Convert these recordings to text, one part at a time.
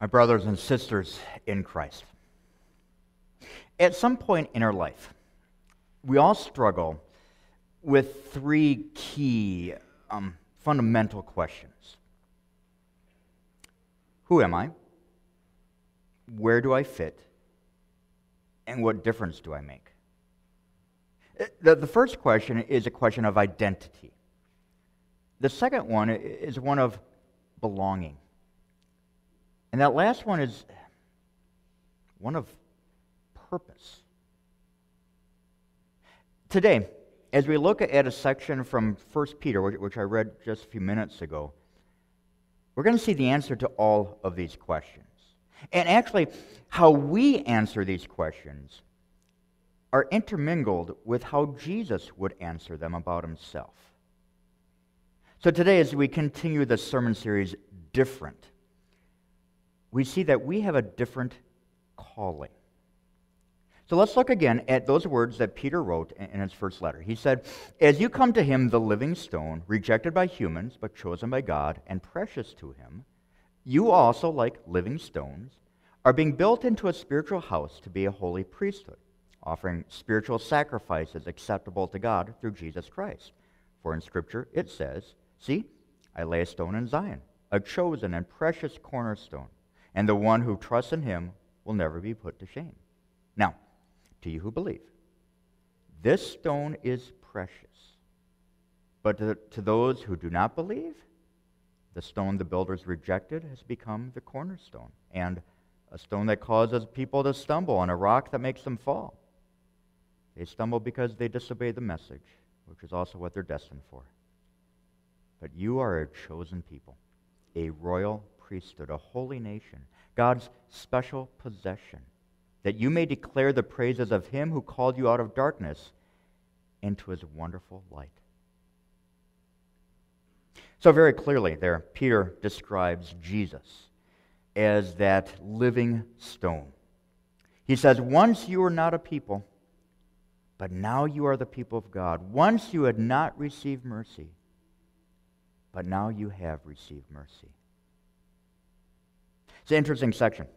my brothers and sisters in Christ. At some point in our life, we all struggle with three key um, fundamental questions Who am I? Where do I fit? And what difference do I make? The, the first question is a question of identity. The second one is one of belonging. And that last one is one of purpose. Today, as we look at a section from 1 Peter, which I read just a few minutes ago, we're going to see the answer to all of these questions. And actually, how we answer these questions are intermingled with how Jesus would answer them about himself. So today, as we continue the sermon series, Different, we see that we have a different calling. So let's look again at those words that Peter wrote in his first letter. He said, As you come to him, the living stone, rejected by humans, but chosen by God and precious to him, you also, like living stones, are being built into a spiritual house to be a holy priesthood, offering spiritual sacrifices acceptable to God through Jesus Christ. For in Scripture it says, See, I lay a stone in Zion, a chosen and precious cornerstone and the one who trusts in him will never be put to shame. Now, to you who believe, this stone is precious. But to, to those who do not believe, the stone the builders rejected has become the cornerstone, and a stone that causes people to stumble, and a rock that makes them fall. They stumble because they disobey the message, which is also what they're destined for. But you are a chosen people, a royal priesthood, a holy nation, God's special possession, that you may declare the praises of him who called you out of darkness into his wonderful light. So, very clearly, there, Peter describes Jesus as that living stone. He says, Once you were not a people, but now you are the people of God. Once you had not received mercy, but now you have received mercy. It's an interesting section.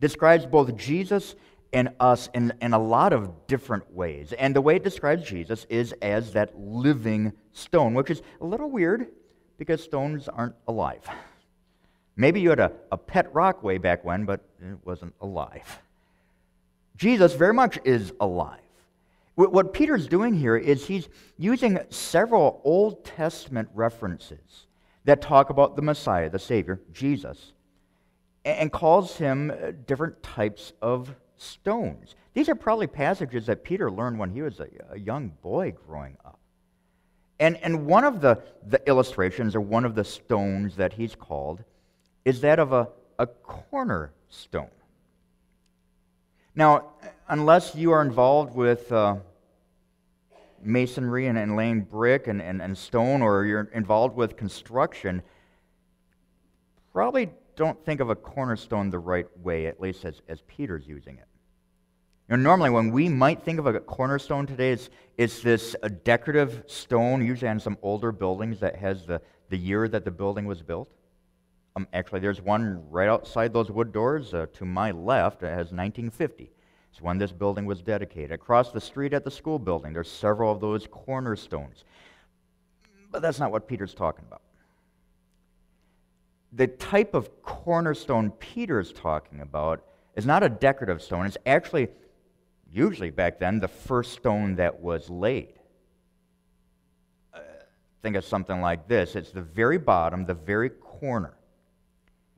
Describes both Jesus and us in, in a lot of different ways. And the way it describes Jesus is as that living stone, which is a little weird because stones aren't alive. Maybe you had a, a pet rock way back when, but it wasn't alive. Jesus very much is alive. What Peter's doing here is he's using several Old Testament references that talk about the Messiah, the Savior, Jesus, and calls him uh, different types of stones. These are probably passages that Peter learned when he was a, a young boy growing up. And, and one of the, the illustrations, or one of the stones that he's called, is that of a, a cornerstone. Now, unless you are involved with uh, masonry and, and laying brick and, and, and stone, or you're involved with construction, probably don't think of a cornerstone the right way, at least as, as Peter's using it. You know, normally, when we might think of a cornerstone today, it's, it's this a decorative stone, usually on some older buildings, that has the, the year that the building was built. Um, actually, there's one right outside those wood doors uh, to my left. It has 1950. It's when this building was dedicated. Across the street at the school building, there's several of those cornerstones. But that's not what Peter's talking about the type of cornerstone Peter is talking about is not a decorative stone. It's actually, usually back then, the first stone that was laid. Uh, think of something like this it's the very bottom, the very corner.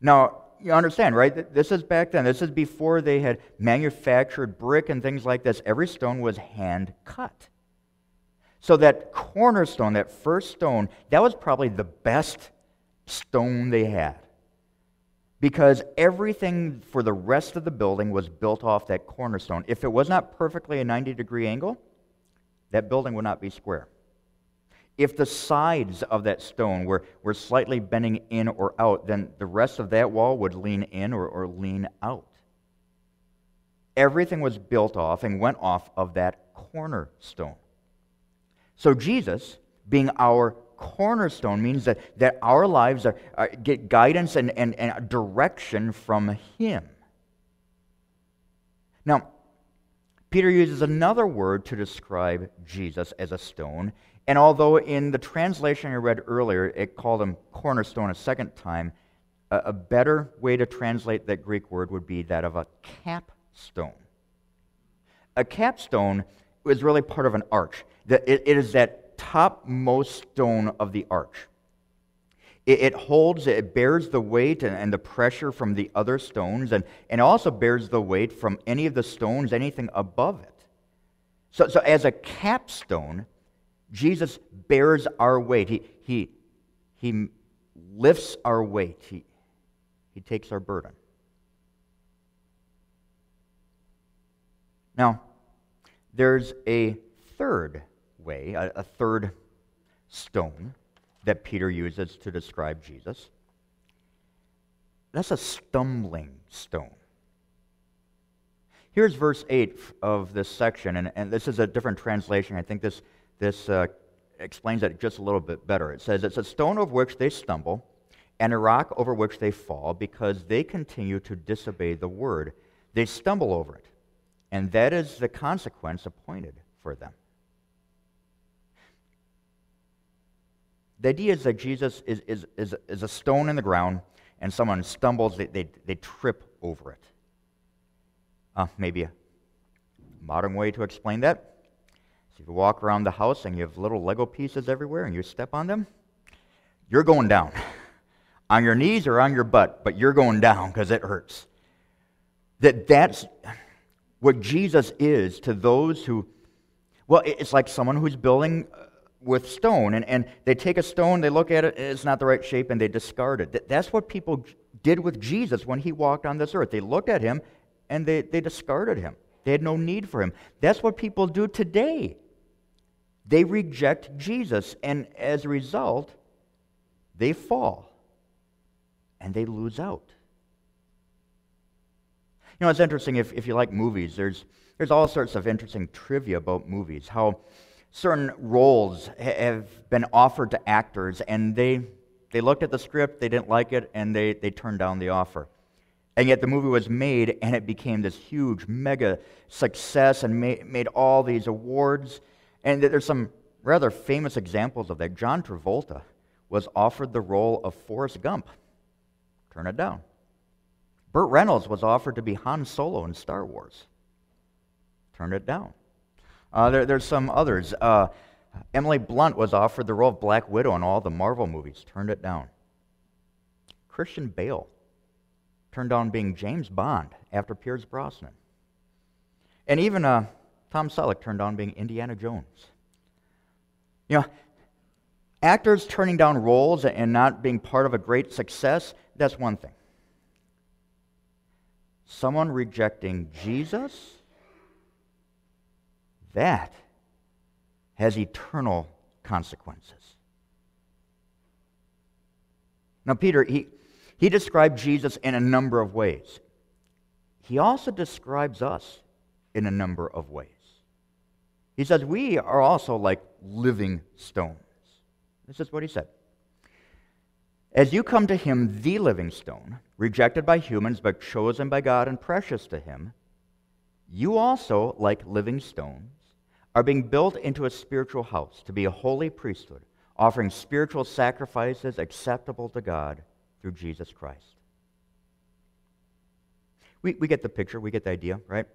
Now, you understand, right? This is back then. This is before they had manufactured brick and things like this. Every stone was hand cut. So that cornerstone, that first stone, that was probably the best stone they had. Because everything for the rest of the building was built off that cornerstone. If it was not perfectly a 90 degree angle, that building would not be square. If the sides of that stone were, were slightly bending in or out, then the rest of that wall would lean in or, or lean out. Everything was built off and went off of that cornerstone. So Jesus, being our cornerstone means that, that our lives are, are, get guidance and, and, and direction from Him. Now, Peter uses another word to describe Jesus as a stone, and although in the translation I read earlier it called him cornerstone a second time, a, a better way to translate that Greek word would be that of a capstone. A capstone is really part of an arch. It is that topmost stone of the arch. It, holds, it bears the weight and, the pressure from the other stones, and, and also bears the weight from any of the stones, anything above it. So, so as a capstone, Jesus bears our weight. He, he, he lifts our weight. He, he takes our burden. Now, there's a third way, a, a third stone that Peter uses to describe Jesus. That's a stumbling stone. Here's verse 8 of this section, and, and this is a different translation. I think this, this uh, explains it just a little bit better. It says, It's a stone over which they stumble, and a rock over which they fall, because they continue to disobey the word. They stumble over it, and that is the consequence appointed for them. The idea is that Jesus is, is, is, is a stone in the ground, and someone stumbles, they, they, they trip over it. Uh, maybe a modern way to explain that. So if you walk around the house and you have little Lego pieces everywhere and you step on them, you're going down. on your knees or on your butt, but you're going down because it hurts. That that's what Jesus is to those who, well, it's like someone who's building with stone, and, and they take a stone, they look at it, it's not the right shape, and they discard it. That's what people did with Jesus when he walked on this earth. They looked at him and they, they discarded him. They had no need for him. That's what people do today. They reject Jesus, and as a result, they fall and they lose out. You know, it's interesting if, if you like movies, there's, there's all sorts of interesting trivia about movies. How certain roles have been offered to actors, and they, they looked at the script, they didn't like it, and they, they turned down the offer. And yet the movie was made, and it became this huge, mega success and made, made all these awards. And there's some rather famous examples of that. John Travolta was offered the role of Forrest Gump. Turn it down. Burt Reynolds was offered to be Han Solo in Star Wars. Turn it down. Uh, there, there's some others. Uh, Emily Blunt was offered the role of Black Widow in all the Marvel movies, turned it down. Christian Bale turned down being James Bond after Pierce Brosnan. And even uh, Tom Selleck turned down being Indiana Jones. You know, actors turning down roles and not being part of a great success, that's one thing. Someone rejecting Jesus that has eternal consequences. Now, Peter, he, he described Jesus in a number of ways. He also describes us in a number of ways. He says, We are also like living stones. This is what he said. As you come to him, the living stone, rejected by humans but chosen by God and precious to him, you also, like living stones, are being built into a spiritual house to be a holy priesthood, offering spiritual sacrifices acceptable to God through Jesus Christ. We, we get the picture, we get the idea, right?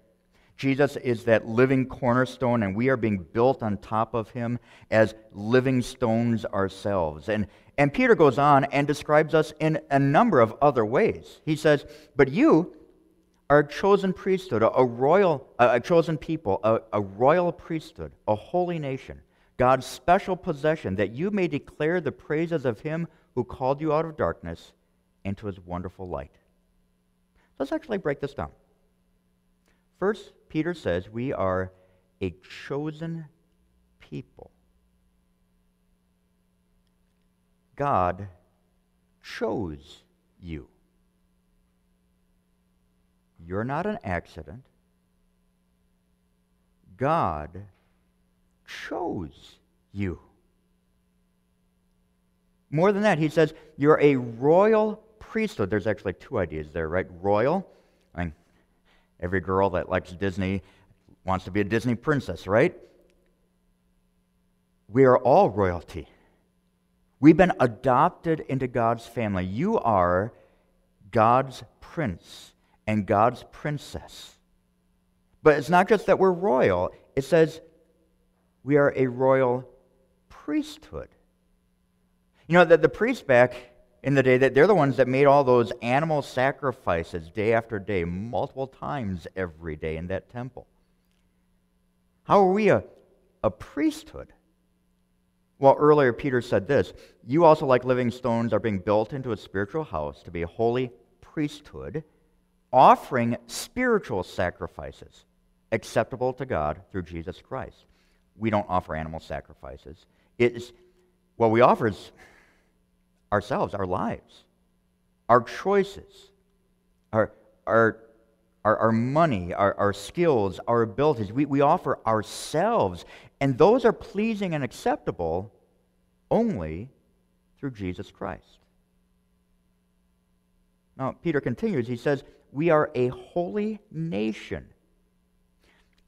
Jesus is that living cornerstone, and we are being built on top of him as living stones ourselves. And, and Peter goes on and describes us in a number of other ways. He says, But you are a chosen priesthood, a, royal, a chosen people, a, a royal priesthood, a holy nation, God's special possession, that you may declare the praises of him who called you out of darkness into his wonderful light. Let's actually break this down. First, Peter says we are a chosen people. God chose you. You're not an accident. God chose you. More than that, he says, You're a royal priesthood. There's actually two ideas there, right? Royal. I mean, every girl that likes Disney wants to be a Disney princess, right? We are all royalty. We've been adopted into God's family. You are God's prince and God's princess. But it's not just that we're royal, it says we are a royal priesthood. You know, that the priests back in the day, that they're the ones that made all those animal sacrifices day after day, multiple times every day in that temple. How are we a, a priesthood? Well, earlier Peter said this You also, like living stones, are being built into a spiritual house to be a holy priesthood, offering spiritual sacrifices acceptable to God through Jesus Christ. We don't offer animal sacrifices. It is what we offer is ourselves, our lives, our choices, our, our, our, our money, our, our skills, our abilities. We, we offer ourselves, and those are pleasing and acceptable only through Jesus Christ. Now, Peter continues. He says, We are a holy nation.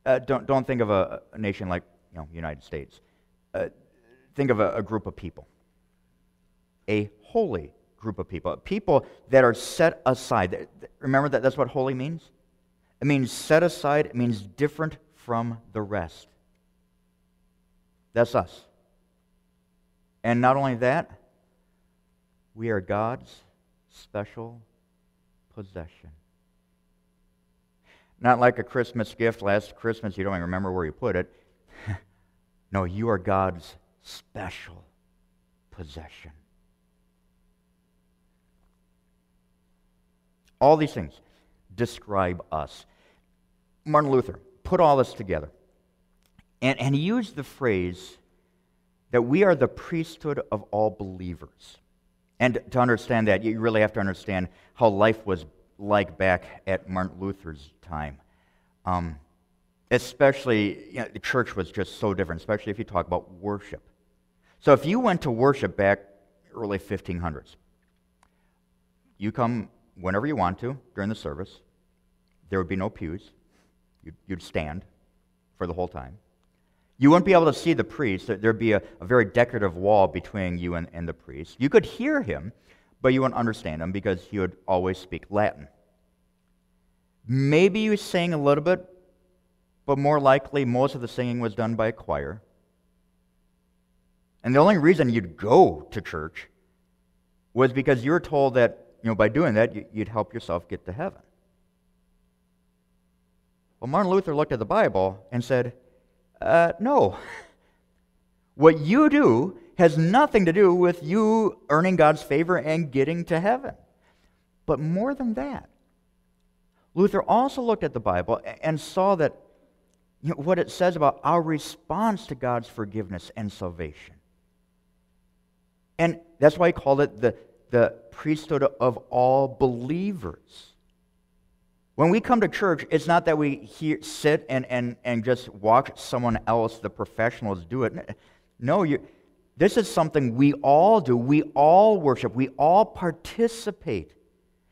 Uh, don't, don't think of a, a, nation like you know, United States. Uh, think of a, a group of people a holy group of people, people that are set aside. Remember that that's what holy means? It means set aside, it means different from the rest. That's us. And not only that, we are God's special possession. Not like a Christmas gift last Christmas, you don't even remember where you put it. no, you are God's special possession. All these things describe us. Martin Luther put all this together. And, and he used the phrase that we are the priesthood of all believers. And to understand that, you really have to understand how life was like back at Martin Luther's time. Um, especially, you know, the church was just so different, especially if you talk about worship. So if you went to worship back early 1500s, you come whenever you want to during the service. There would be no pews. You'd, you'd stand for the whole time. You wouldn't be able to see the priest. There'd be a, a very decorative wall between you and, and the priest. You could hear him, but you wouldn't understand him because he would always speak Latin. Maybe you sang a little bit, but more likely, most of the singing was done by a choir. And the only reason you'd go to church was because you were told that you know, by doing that, you'd help yourself get to heaven. Well, Martin Luther looked at the Bible and said, uh, no. What you do has nothing to do with you earning God's favor and getting to heaven. But more than that, Luther also looked at the Bible and saw that you know, what it says about our response to God's forgiveness and salvation. And that's why he called it the, the priesthood of all believers. When we come to church, it's not that we hear, sit and, and, and just watch someone else, the professionals, do it. No, you, this is something we all do. We all worship. We all participate.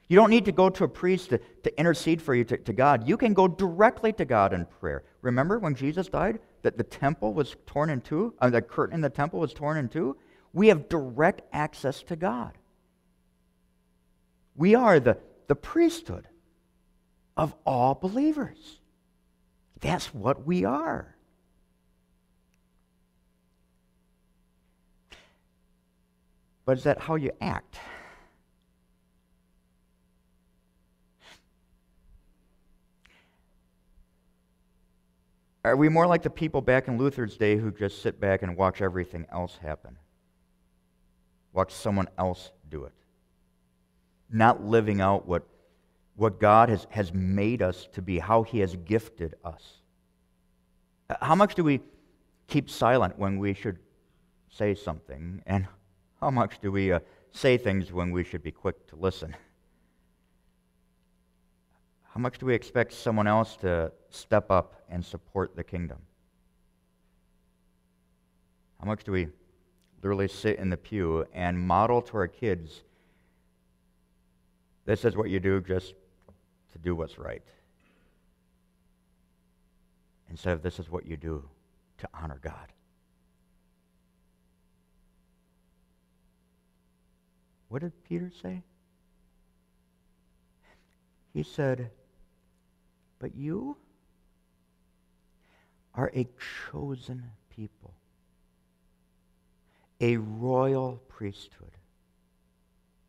You don't need to go to a priest to, to intercede for you to, to God. You can go directly to God in prayer. Remember when Jesus died, that the temple was torn in two? Uh, the curtain in the temple was torn in two? We have direct access to God. We are the, the priesthood of all believers. That's what we are. But is that how you act? Are we more like the people back in Luther's day who just sit back and watch everything else happen? Watch someone else do it not living out what, what God has, has made us to be, how He has gifted us. How much do we keep silent when we should say something? And how much do we uh, say things when we should be quick to listen? How much do we expect someone else to step up and support the kingdom? How much do we literally sit in the pew and model to our kids this is what you do just to do what's right. Instead of this is what you do to honor God. What did Peter say? He said, But you are a chosen people, a royal priesthood,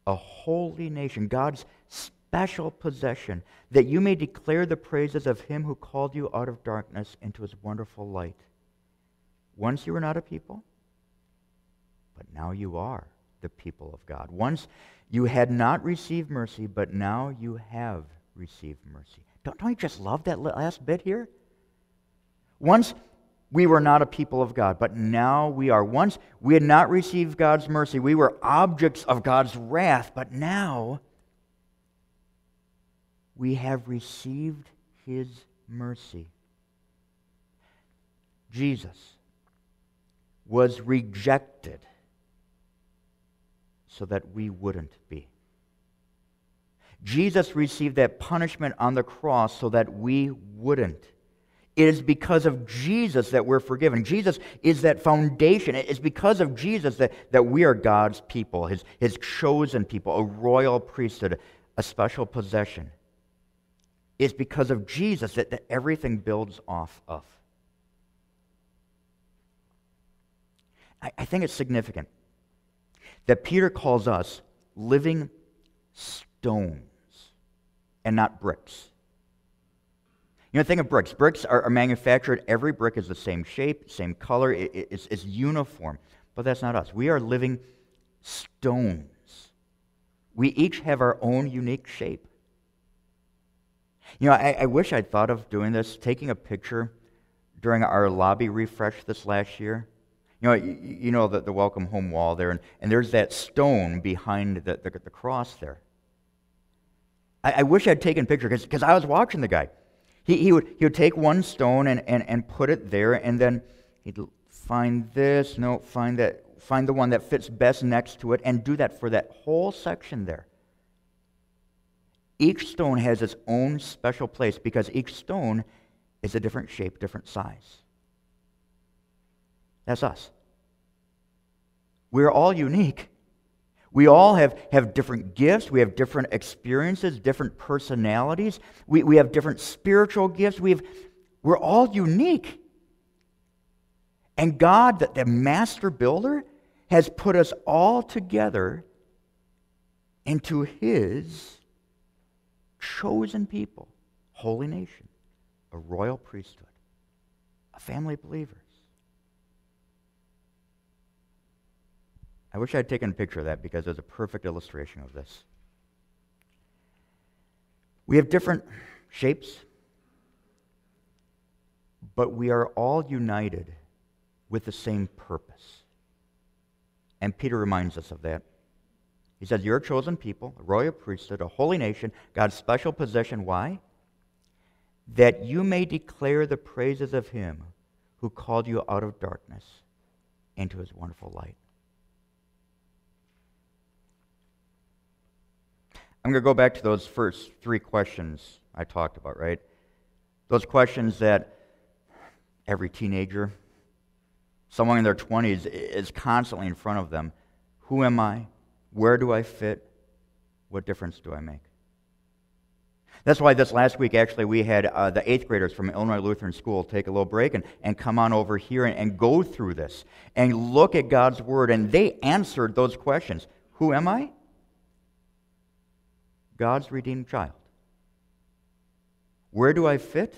a holy nation, God's special possession, that you may declare the praises of him who called you out of darkness into his wonderful light. Once you were not a people, but now you are the people of God. Once you had not received mercy, but now you have received mercy. Don't, don't you just love that last bit here? Once we were not a people of God, but now we are. Once we had not received God's mercy, we were objects of God's wrath, but now we have received his mercy. Jesus was rejected so that we wouldn't be. Jesus received that punishment on the cross so that we wouldn't. It is because of Jesus that we're forgiven. Jesus is that foundation. It is because of Jesus that, that we are God's people, his, his chosen people, a royal priesthood, a special possession. It's because of Jesus that, that everything builds off of. I, I think it's significant that Peter calls us living stones and not bricks. You know, think of bricks. Bricks are, are manufactured, every brick is the same shape, same color, it, it, it's, it's uniform. But that's not us. We are living stones. We each have our own unique shape. You know, I, I wish I'd thought of doing this, taking a picture during our lobby refresh this last year. You know, you, you know the, the welcome home wall there, and, and there's that stone behind the, the, the cross there. I, I wish I'd taken a picture because I was watching the guy. He, he, would, he would take one stone and, and, and put it there, and then he'd find this, no, find that, find the one that fits best next to it, and do that for that whole section there. Each stone has its own special place because each stone is a different shape, different size. That's us. We're all unique. We all have, have different gifts. We have different experiences, different personalities. We, we have different spiritual gifts. We have, we're all unique. And God, the, the master builder, has put us all together into His chosen people, holy nation, a royal priesthood, a family of believers. I wish I'd taken a picture of that because it's a perfect illustration of this. We have different shapes, but we are all united with the same purpose. And Peter reminds us of that. He says, You're a chosen people, a royal priesthood, a holy nation, God's special possession. Why? That you may declare the praises of him who called you out of darkness into his wonderful light. I'm going to go back to those first three questions I talked about, right? Those questions that every teenager, someone in their 20s, is constantly in front of them Who am I? Where do I fit? What difference do I make? That's why this last week, actually, we had uh, the eighth graders from Illinois Lutheran School take a little break and, and come on over here and, and go through this and look at God's Word. And they answered those questions Who am I? God's redeemed child. Where do I fit?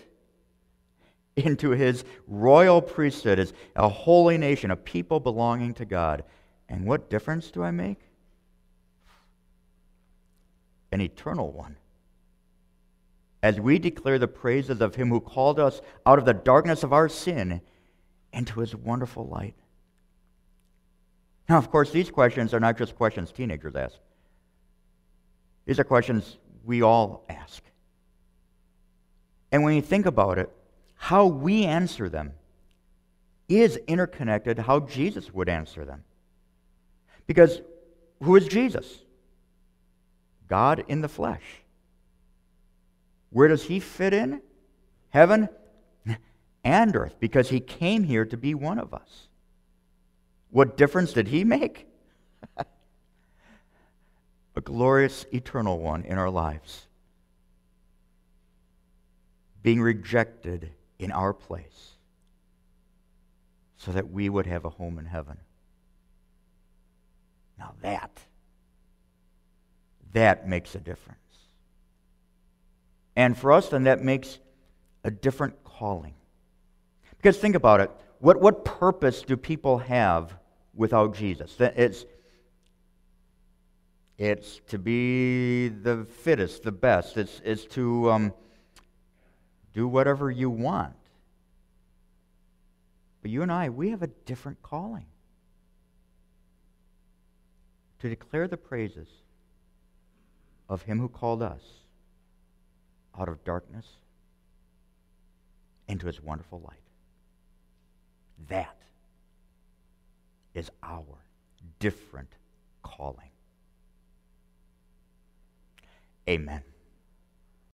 Into his royal priesthood as a holy nation, a people belonging to God. And what difference do I make? An eternal one. As we declare the praises of him who called us out of the darkness of our sin into his wonderful light. Now, of course, these questions are not just questions teenagers ask. These are questions we all ask. And when you think about it, how we answer them is interconnected how Jesus would answer them. Because who is Jesus? God in the flesh. Where does he fit in? Heaven and earth, because he came here to be one of us. What difference did he make? A glorious eternal one in our lives. Being rejected in our place so that we would have a home in heaven. Now that, that makes a difference. And for us, then, that makes a different calling. Because think about it. What, what purpose do people have without Jesus? It's, it's to be the fittest, the best. It's, it's to um, do whatever you want. But you and I, we have a different calling to declare the praises of Him who called us out of darkness into His wonderful light. That is our different calling. Amen.